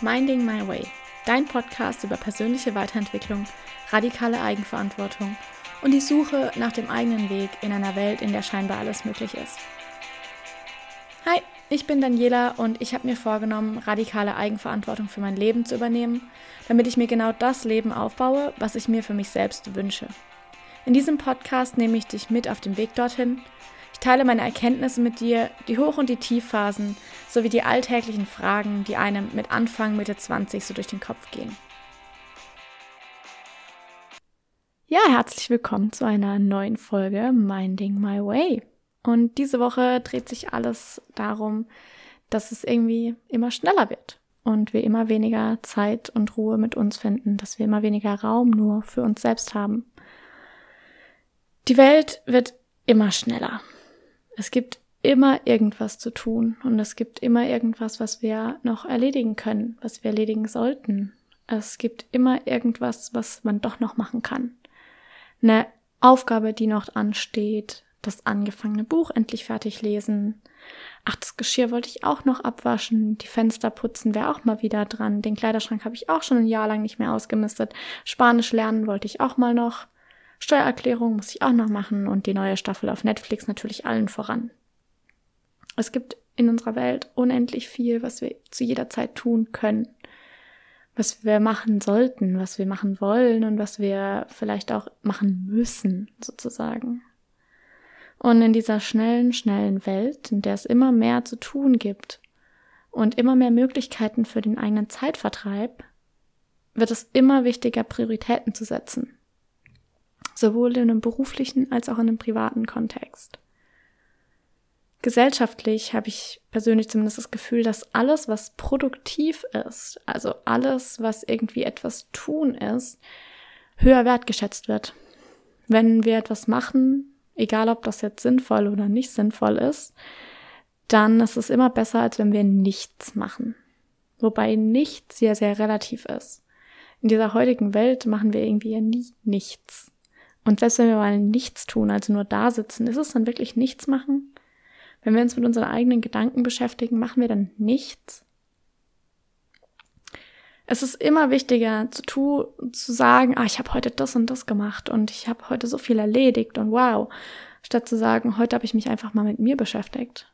Minding My Way, dein Podcast über persönliche Weiterentwicklung, radikale Eigenverantwortung und die Suche nach dem eigenen Weg in einer Welt, in der scheinbar alles möglich ist. Hi, ich bin Daniela und ich habe mir vorgenommen, radikale Eigenverantwortung für mein Leben zu übernehmen, damit ich mir genau das Leben aufbaue, was ich mir für mich selbst wünsche. In diesem Podcast nehme ich dich mit auf dem Weg dorthin. Ich teile meine Erkenntnisse mit dir, die Hoch- und die Tiefphasen, sowie die alltäglichen Fragen, die einem mit Anfang, Mitte 20 so durch den Kopf gehen. Ja, herzlich willkommen zu einer neuen Folge Minding My Way. Und diese Woche dreht sich alles darum, dass es irgendwie immer schneller wird und wir immer weniger Zeit und Ruhe mit uns finden, dass wir immer weniger Raum nur für uns selbst haben. Die Welt wird immer schneller. Es gibt immer irgendwas zu tun und es gibt immer irgendwas, was wir noch erledigen können, was wir erledigen sollten. Es gibt immer irgendwas, was man doch noch machen kann. Eine Aufgabe, die noch ansteht, das angefangene Buch endlich fertig lesen. Ach, das Geschirr wollte ich auch noch abwaschen, die Fenster putzen wäre auch mal wieder dran, den Kleiderschrank habe ich auch schon ein Jahr lang nicht mehr ausgemistet, Spanisch lernen wollte ich auch mal noch. Steuererklärung muss ich auch noch machen und die neue Staffel auf Netflix natürlich allen voran. Es gibt in unserer Welt unendlich viel, was wir zu jeder Zeit tun können, was wir machen sollten, was wir machen wollen und was wir vielleicht auch machen müssen, sozusagen. Und in dieser schnellen, schnellen Welt, in der es immer mehr zu tun gibt und immer mehr Möglichkeiten für den eigenen Zeitvertreib, wird es immer wichtiger, Prioritäten zu setzen sowohl in einem beruflichen als auch in einem privaten Kontext. Gesellschaftlich habe ich persönlich zumindest das Gefühl, dass alles, was produktiv ist, also alles, was irgendwie etwas tun ist, höher wertgeschätzt wird. Wenn wir etwas machen, egal ob das jetzt sinnvoll oder nicht sinnvoll ist, dann ist es immer besser, als wenn wir nichts machen. Wobei nichts sehr, sehr relativ ist. In dieser heutigen Welt machen wir irgendwie ja nie nichts. Und selbst wenn wir mal nichts tun, also nur da sitzen, ist es dann wirklich nichts machen? Wenn wir uns mit unseren eigenen Gedanken beschäftigen, machen wir dann nichts? Es ist immer wichtiger zu tun, zu sagen, ah, ich habe heute das und das gemacht und ich habe heute so viel erledigt und wow, statt zu sagen, heute habe ich mich einfach mal mit mir beschäftigt.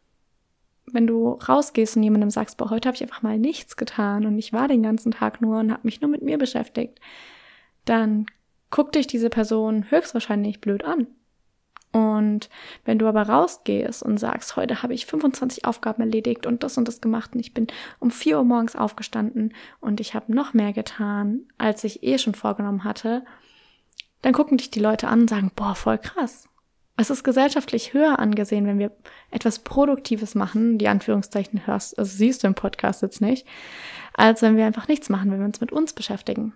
Wenn du rausgehst und jemandem sagst, boah, heute habe ich einfach mal nichts getan und ich war den ganzen Tag nur und habe mich nur mit mir beschäftigt, dann guckt dich diese Person höchstwahrscheinlich blöd an. Und wenn du aber rausgehst und sagst, heute habe ich 25 Aufgaben erledigt und das und das gemacht und ich bin um 4 Uhr morgens aufgestanden und ich habe noch mehr getan, als ich eh schon vorgenommen hatte, dann gucken dich die Leute an und sagen, boah, voll krass. Es ist gesellschaftlich höher angesehen, wenn wir etwas Produktives machen, die Anführungszeichen hörst, also siehst du im Podcast jetzt nicht, als wenn wir einfach nichts machen, wenn wir uns mit uns beschäftigen.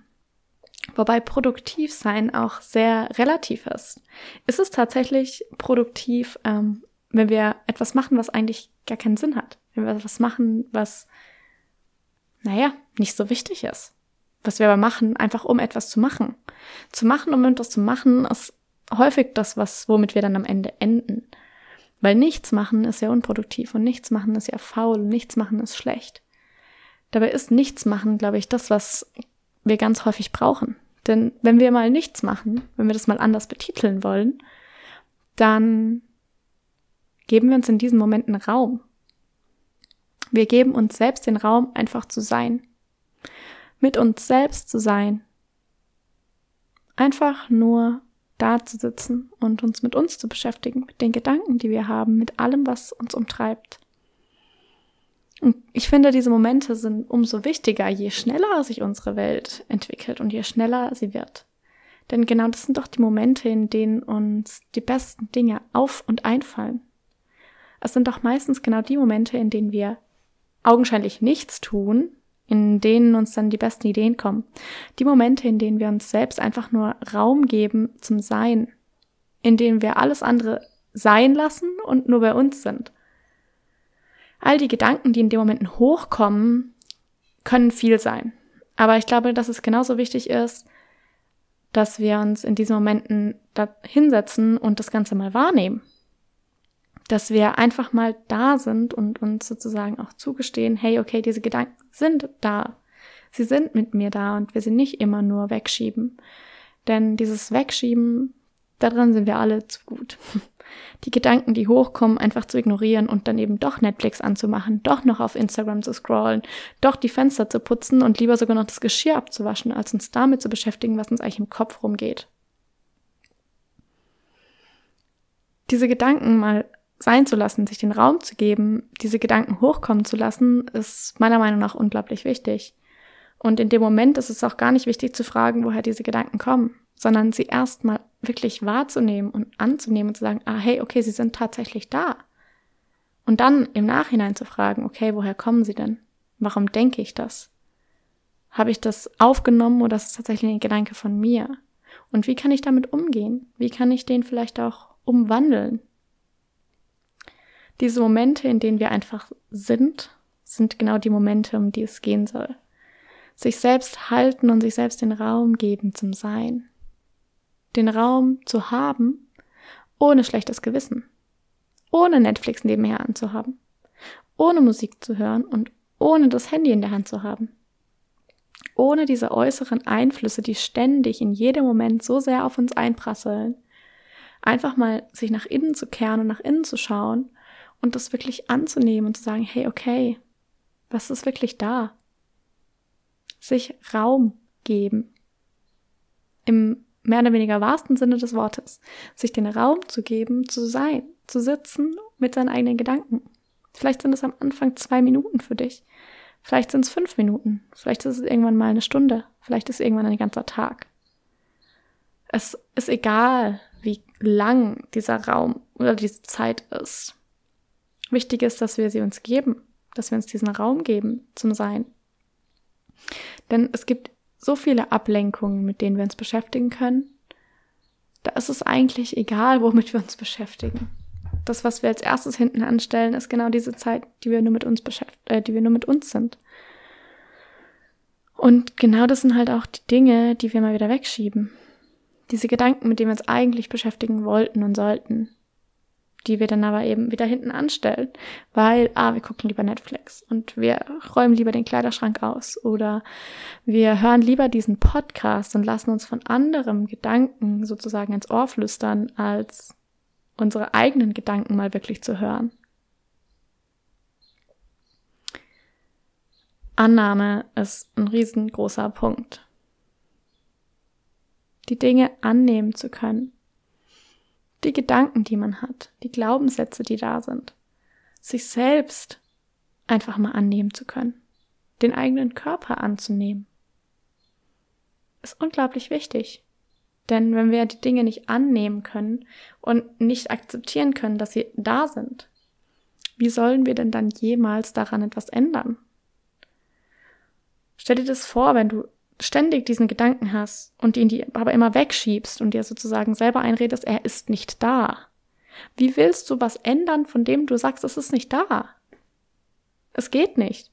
Wobei produktiv sein auch sehr relativ ist. Ist es tatsächlich produktiv, ähm, wenn wir etwas machen, was eigentlich gar keinen Sinn hat? Wenn wir etwas machen, was, naja, nicht so wichtig ist. Was wir aber machen, einfach um etwas zu machen. Zu machen, um etwas zu machen, ist häufig das, was, womit wir dann am Ende enden. Weil nichts machen ist ja unproduktiv und nichts machen ist ja faul und nichts machen ist schlecht. Dabei ist nichts machen, glaube ich, das, was wir ganz häufig brauchen. Denn wenn wir mal nichts machen, wenn wir das mal anders betiteln wollen, dann geben wir uns in diesen Momenten Raum. Wir geben uns selbst den Raum, einfach zu sein. Mit uns selbst zu sein. Einfach nur da zu sitzen und uns mit uns zu beschäftigen, mit den Gedanken, die wir haben, mit allem, was uns umtreibt. Und ich finde, diese Momente sind umso wichtiger, je schneller sich unsere Welt entwickelt und je schneller sie wird. Denn genau das sind doch die Momente, in denen uns die besten Dinge auf und einfallen. Es sind doch meistens genau die Momente, in denen wir augenscheinlich nichts tun, in denen uns dann die besten Ideen kommen. Die Momente, in denen wir uns selbst einfach nur Raum geben zum Sein, in denen wir alles andere sein lassen und nur bei uns sind. All die Gedanken, die in dem Moment hochkommen, können viel sein. Aber ich glaube, dass es genauso wichtig ist, dass wir uns in diesen Momenten da hinsetzen und das Ganze mal wahrnehmen. Dass wir einfach mal da sind und uns sozusagen auch zugestehen, hey, okay, diese Gedanken sind da. Sie sind mit mir da und wir sind nicht immer nur wegschieben. Denn dieses Wegschieben, daran sind wir alle zu gut. Die Gedanken, die hochkommen, einfach zu ignorieren und dann eben doch Netflix anzumachen, doch noch auf Instagram zu scrollen, doch die Fenster zu putzen und lieber sogar noch das Geschirr abzuwaschen, als uns damit zu beschäftigen, was uns eigentlich im Kopf rumgeht. Diese Gedanken mal sein zu lassen, sich den Raum zu geben, diese Gedanken hochkommen zu lassen, ist meiner Meinung nach unglaublich wichtig. Und in dem Moment ist es auch gar nicht wichtig zu fragen, woher diese Gedanken kommen, sondern sie erstmal wirklich wahrzunehmen und anzunehmen und zu sagen, ah, hey, okay, sie sind tatsächlich da. Und dann im Nachhinein zu fragen, okay, woher kommen sie denn? Warum denke ich das? Habe ich das aufgenommen oder ist es tatsächlich ein Gedanke von mir? Und wie kann ich damit umgehen? Wie kann ich den vielleicht auch umwandeln? Diese Momente, in denen wir einfach sind, sind genau die Momente, um die es gehen soll sich selbst halten und sich selbst den Raum geben zum Sein. Den Raum zu haben, ohne schlechtes Gewissen, ohne Netflix nebenher anzuhaben, ohne Musik zu hören und ohne das Handy in der Hand zu haben. Ohne diese äußeren Einflüsse, die ständig in jedem Moment so sehr auf uns einprasseln. Einfach mal sich nach innen zu kehren und nach innen zu schauen und das wirklich anzunehmen und zu sagen, hey, okay, was ist wirklich da? sich Raum geben. Im mehr oder weniger wahrsten Sinne des Wortes. Sich den Raum zu geben, zu sein, zu sitzen mit seinen eigenen Gedanken. Vielleicht sind es am Anfang zwei Minuten für dich. Vielleicht sind es fünf Minuten. Vielleicht ist es irgendwann mal eine Stunde. Vielleicht ist es irgendwann ein ganzer Tag. Es ist egal, wie lang dieser Raum oder diese Zeit ist. Wichtig ist, dass wir sie uns geben, dass wir uns diesen Raum geben zum Sein. Denn es gibt so viele Ablenkungen, mit denen wir uns beschäftigen können. Da ist es eigentlich egal, womit wir uns beschäftigen. Das, was wir als erstes hinten anstellen, ist genau diese Zeit, die wir nur mit uns beschäftigen, äh, die wir nur mit uns sind. Und genau das sind halt auch die Dinge, die wir mal wieder wegschieben. Diese Gedanken, mit denen wir uns eigentlich beschäftigen wollten und sollten die wir dann aber eben wieder hinten anstellen, weil, ah, wir gucken lieber Netflix und wir räumen lieber den Kleiderschrank aus oder wir hören lieber diesen Podcast und lassen uns von anderem Gedanken sozusagen ins Ohr flüstern, als unsere eigenen Gedanken mal wirklich zu hören. Annahme ist ein riesengroßer Punkt. Die Dinge annehmen zu können die Gedanken, die man hat, die Glaubenssätze, die da sind, sich selbst einfach mal annehmen zu können, den eigenen Körper anzunehmen, ist unglaublich wichtig. Denn wenn wir die Dinge nicht annehmen können und nicht akzeptieren können, dass sie da sind, wie sollen wir denn dann jemals daran etwas ändern? Stell dir das vor, wenn du ständig diesen Gedanken hast und ihn die aber immer wegschiebst und dir sozusagen selber einredest, er ist nicht da. Wie willst du was ändern, von dem du sagst, es ist nicht da? Es geht nicht.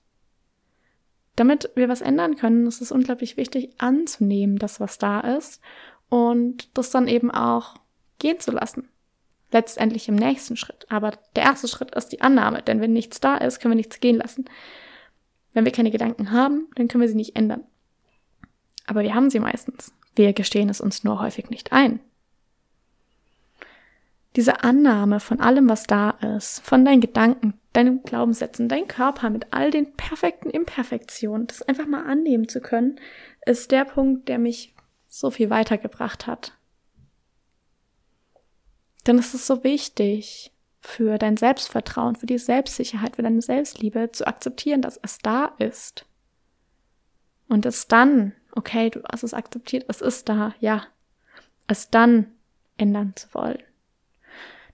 Damit wir was ändern können, ist es unglaublich wichtig anzunehmen, dass was da ist und das dann eben auch gehen zu lassen. Letztendlich im nächsten Schritt. Aber der erste Schritt ist die Annahme, denn wenn nichts da ist, können wir nichts gehen lassen. Wenn wir keine Gedanken haben, dann können wir sie nicht ändern. Aber wir haben sie meistens. Wir gestehen es uns nur häufig nicht ein. Diese Annahme von allem, was da ist, von deinen Gedanken, deinen Glaubenssätzen, dein Körper mit all den perfekten Imperfektionen, das einfach mal annehmen zu können, ist der Punkt, der mich so viel weitergebracht hat. Denn es ist so wichtig für dein Selbstvertrauen, für die Selbstsicherheit, für deine Selbstliebe zu akzeptieren, dass es da ist. Und es dann okay, du hast es akzeptiert, es ist da, ja, es dann ändern zu wollen.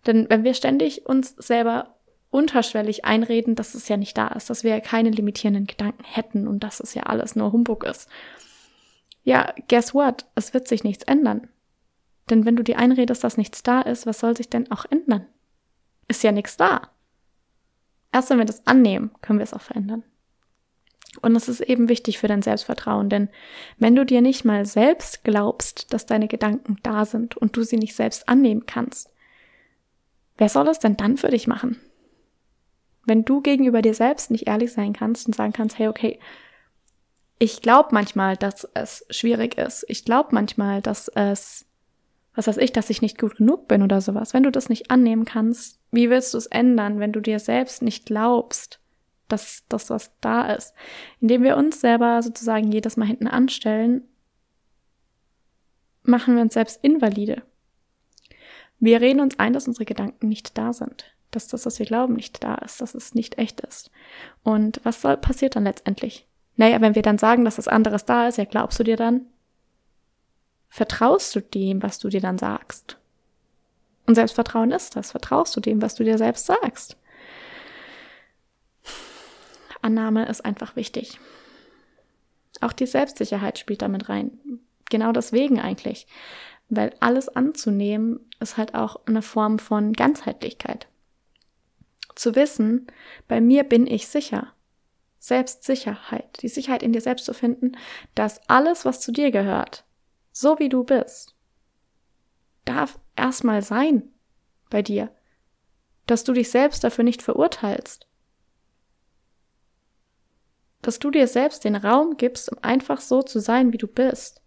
Denn wenn wir ständig uns selber unterschwellig einreden, dass es ja nicht da ist, dass wir ja keine limitierenden Gedanken hätten und dass es ja alles nur Humbug ist. Ja, guess what? Es wird sich nichts ändern. Denn wenn du dir einredest, dass nichts da ist, was soll sich denn auch ändern? Ist ja nichts da. Erst wenn wir das annehmen, können wir es auch verändern. Und es ist eben wichtig für dein Selbstvertrauen, denn wenn du dir nicht mal selbst glaubst, dass deine Gedanken da sind und du sie nicht selbst annehmen kannst, wer soll es denn dann für dich machen? Wenn du gegenüber dir selbst nicht ehrlich sein kannst und sagen kannst, hey, okay, ich glaube manchmal, dass es schwierig ist. Ich glaube manchmal, dass es, was weiß ich, dass ich nicht gut genug bin oder sowas. Wenn du das nicht annehmen kannst, wie willst du es ändern, wenn du dir selbst nicht glaubst, dass das, was da ist? Indem wir uns selber sozusagen jedes Mal hinten anstellen, machen wir uns selbst invalide. Wir reden uns ein, dass unsere Gedanken nicht da sind, dass das, was wir glauben, nicht da ist, dass es nicht echt ist. Und was soll, passiert dann letztendlich? Naja, wenn wir dann sagen, dass das anderes da ist, ja, glaubst du dir dann? Vertraust du dem, was du dir dann sagst? Und Selbstvertrauen ist das. Vertraust du dem, was du dir selbst sagst? Annahme ist einfach wichtig. Auch die Selbstsicherheit spielt damit rein. Genau deswegen eigentlich. Weil alles anzunehmen ist halt auch eine Form von Ganzheitlichkeit. Zu wissen, bei mir bin ich sicher. Selbstsicherheit, die Sicherheit in dir selbst zu finden, dass alles, was zu dir gehört, so wie du bist, darf erstmal sein bei dir. Dass du dich selbst dafür nicht verurteilst. Dass du dir selbst den Raum gibst, um einfach so zu sein, wie du bist.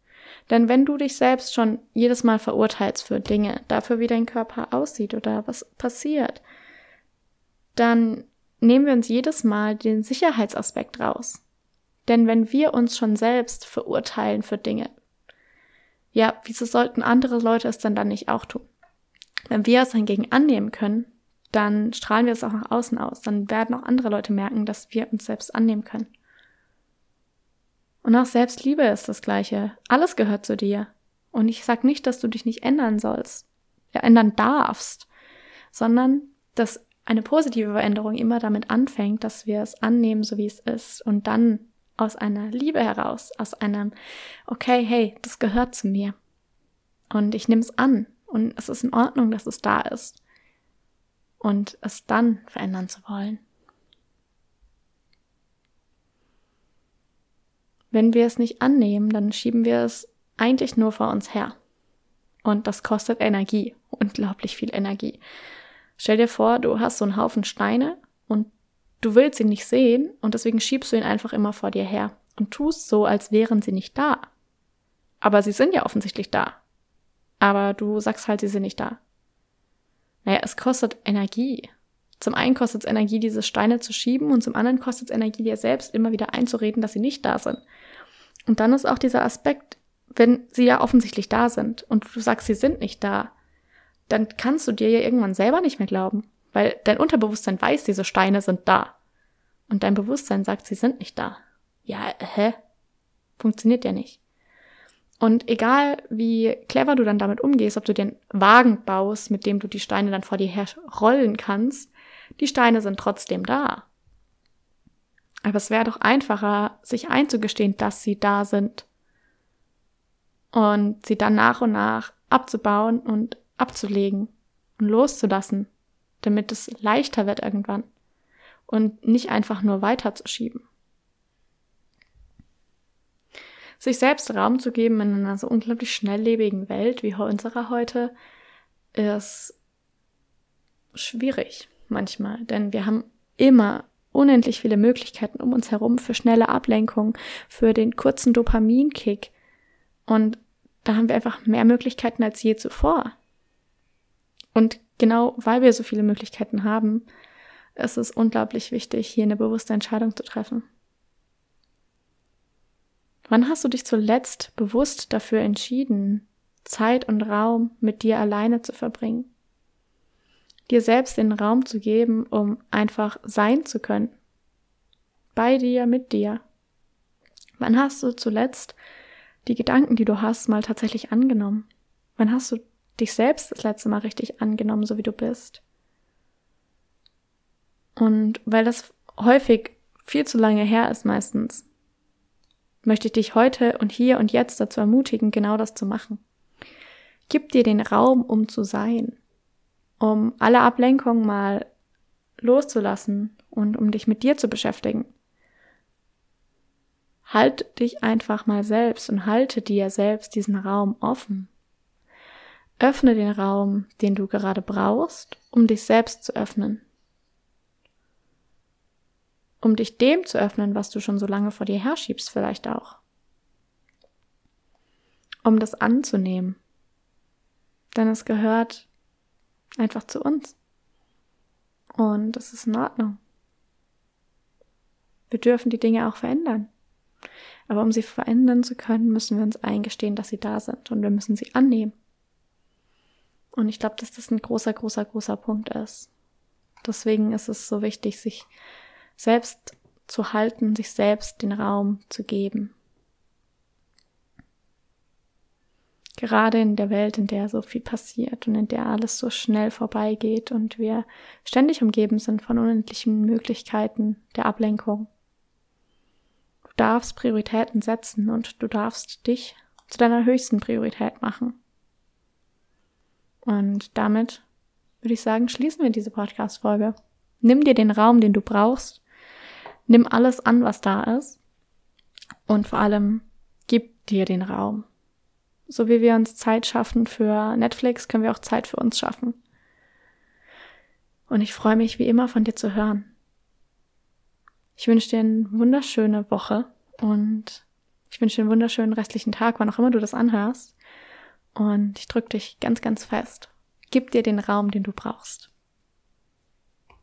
Denn wenn du dich selbst schon jedes Mal verurteilst für Dinge, dafür, wie dein Körper aussieht oder was passiert, dann nehmen wir uns jedes Mal den Sicherheitsaspekt raus. Denn wenn wir uns schon selbst verurteilen für Dinge, ja, wieso sollten andere Leute es denn dann nicht auch tun? Wenn wir es hingegen annehmen können, dann strahlen wir es auch nach außen aus. Dann werden auch andere Leute merken, dass wir uns selbst annehmen können. Und auch Selbstliebe ist das Gleiche. Alles gehört zu dir. Und ich sage nicht, dass du dich nicht ändern sollst, ja, ändern darfst, sondern dass eine positive Veränderung immer damit anfängt, dass wir es annehmen, so wie es ist und dann aus einer Liebe heraus, aus einem, okay, hey, das gehört zu mir und ich nehme es an und es ist in Ordnung, dass es da ist und es dann verändern zu wollen. Wenn wir es nicht annehmen, dann schieben wir es eigentlich nur vor uns her. Und das kostet Energie, unglaublich viel Energie. Stell dir vor, du hast so einen Haufen Steine und du willst ihn nicht sehen und deswegen schiebst du ihn einfach immer vor dir her und tust so, als wären sie nicht da. Aber sie sind ja offensichtlich da. Aber du sagst halt, sie sind nicht da. Naja, es kostet Energie. Zum einen kostet es Energie, diese Steine zu schieben und zum anderen kostet es Energie, dir selbst immer wieder einzureden, dass sie nicht da sind. Und dann ist auch dieser Aspekt, wenn sie ja offensichtlich da sind und du sagst, sie sind nicht da, dann kannst du dir ja irgendwann selber nicht mehr glauben, weil dein Unterbewusstsein weiß, diese Steine sind da. Und dein Bewusstsein sagt, sie sind nicht da. Ja, hä? Funktioniert ja nicht. Und egal wie clever du dann damit umgehst, ob du den Wagen baust, mit dem du die Steine dann vor dir her rollen kannst, die Steine sind trotzdem da. Aber es wäre doch einfacher, sich einzugestehen, dass sie da sind. Und sie dann nach und nach abzubauen und abzulegen und loszulassen, damit es leichter wird irgendwann und nicht einfach nur weiterzuschieben. Sich selbst Raum zu geben in einer so unglaublich schnelllebigen Welt wie unserer heute ist schwierig manchmal, denn wir haben immer unendlich viele Möglichkeiten um uns herum für schnelle Ablenkung, für den kurzen Dopaminkick und da haben wir einfach mehr Möglichkeiten als je zuvor. Und genau weil wir so viele Möglichkeiten haben, ist es unglaublich wichtig, hier eine bewusste Entscheidung zu treffen. Wann hast du dich zuletzt bewusst dafür entschieden, Zeit und Raum mit dir alleine zu verbringen? Dir selbst den Raum zu geben, um einfach sein zu können. Bei dir, mit dir. Wann hast du zuletzt die Gedanken, die du hast, mal tatsächlich angenommen? Wann hast du dich selbst das letzte Mal richtig angenommen, so wie du bist. Und weil das häufig viel zu lange her ist meistens, möchte ich dich heute und hier und jetzt dazu ermutigen, genau das zu machen. Gib dir den Raum, um zu sein, um alle Ablenkungen mal loszulassen und um dich mit dir zu beschäftigen. Halt dich einfach mal selbst und halte dir selbst diesen Raum offen. Öffne den Raum, den du gerade brauchst, um dich selbst zu öffnen. um dich dem zu öffnen, was du schon so lange vor dir herschiebst, vielleicht auch. Um das anzunehmen. Denn es gehört einfach zu uns. Und es ist in Ordnung. Wir dürfen die Dinge auch verändern. Aber um sie verändern zu können, müssen wir uns eingestehen, dass sie da sind und wir müssen sie annehmen. Und ich glaube, dass das ein großer, großer, großer Punkt ist. Deswegen ist es so wichtig, sich selbst zu halten, sich selbst den Raum zu geben. Gerade in der Welt, in der so viel passiert und in der alles so schnell vorbeigeht und wir ständig umgeben sind von unendlichen Möglichkeiten der Ablenkung. Du darfst Prioritäten setzen und du darfst dich zu deiner höchsten Priorität machen. Und damit würde ich sagen, schließen wir diese Podcast-Folge. Nimm dir den Raum, den du brauchst. Nimm alles an, was da ist. Und vor allem, gib dir den Raum. So wie wir uns Zeit schaffen für Netflix, können wir auch Zeit für uns schaffen. Und ich freue mich wie immer von dir zu hören. Ich wünsche dir eine wunderschöne Woche und ich wünsche dir einen wunderschönen restlichen Tag, wann auch immer du das anhörst. Und ich drücke dich ganz, ganz fest. Gib dir den Raum, den du brauchst.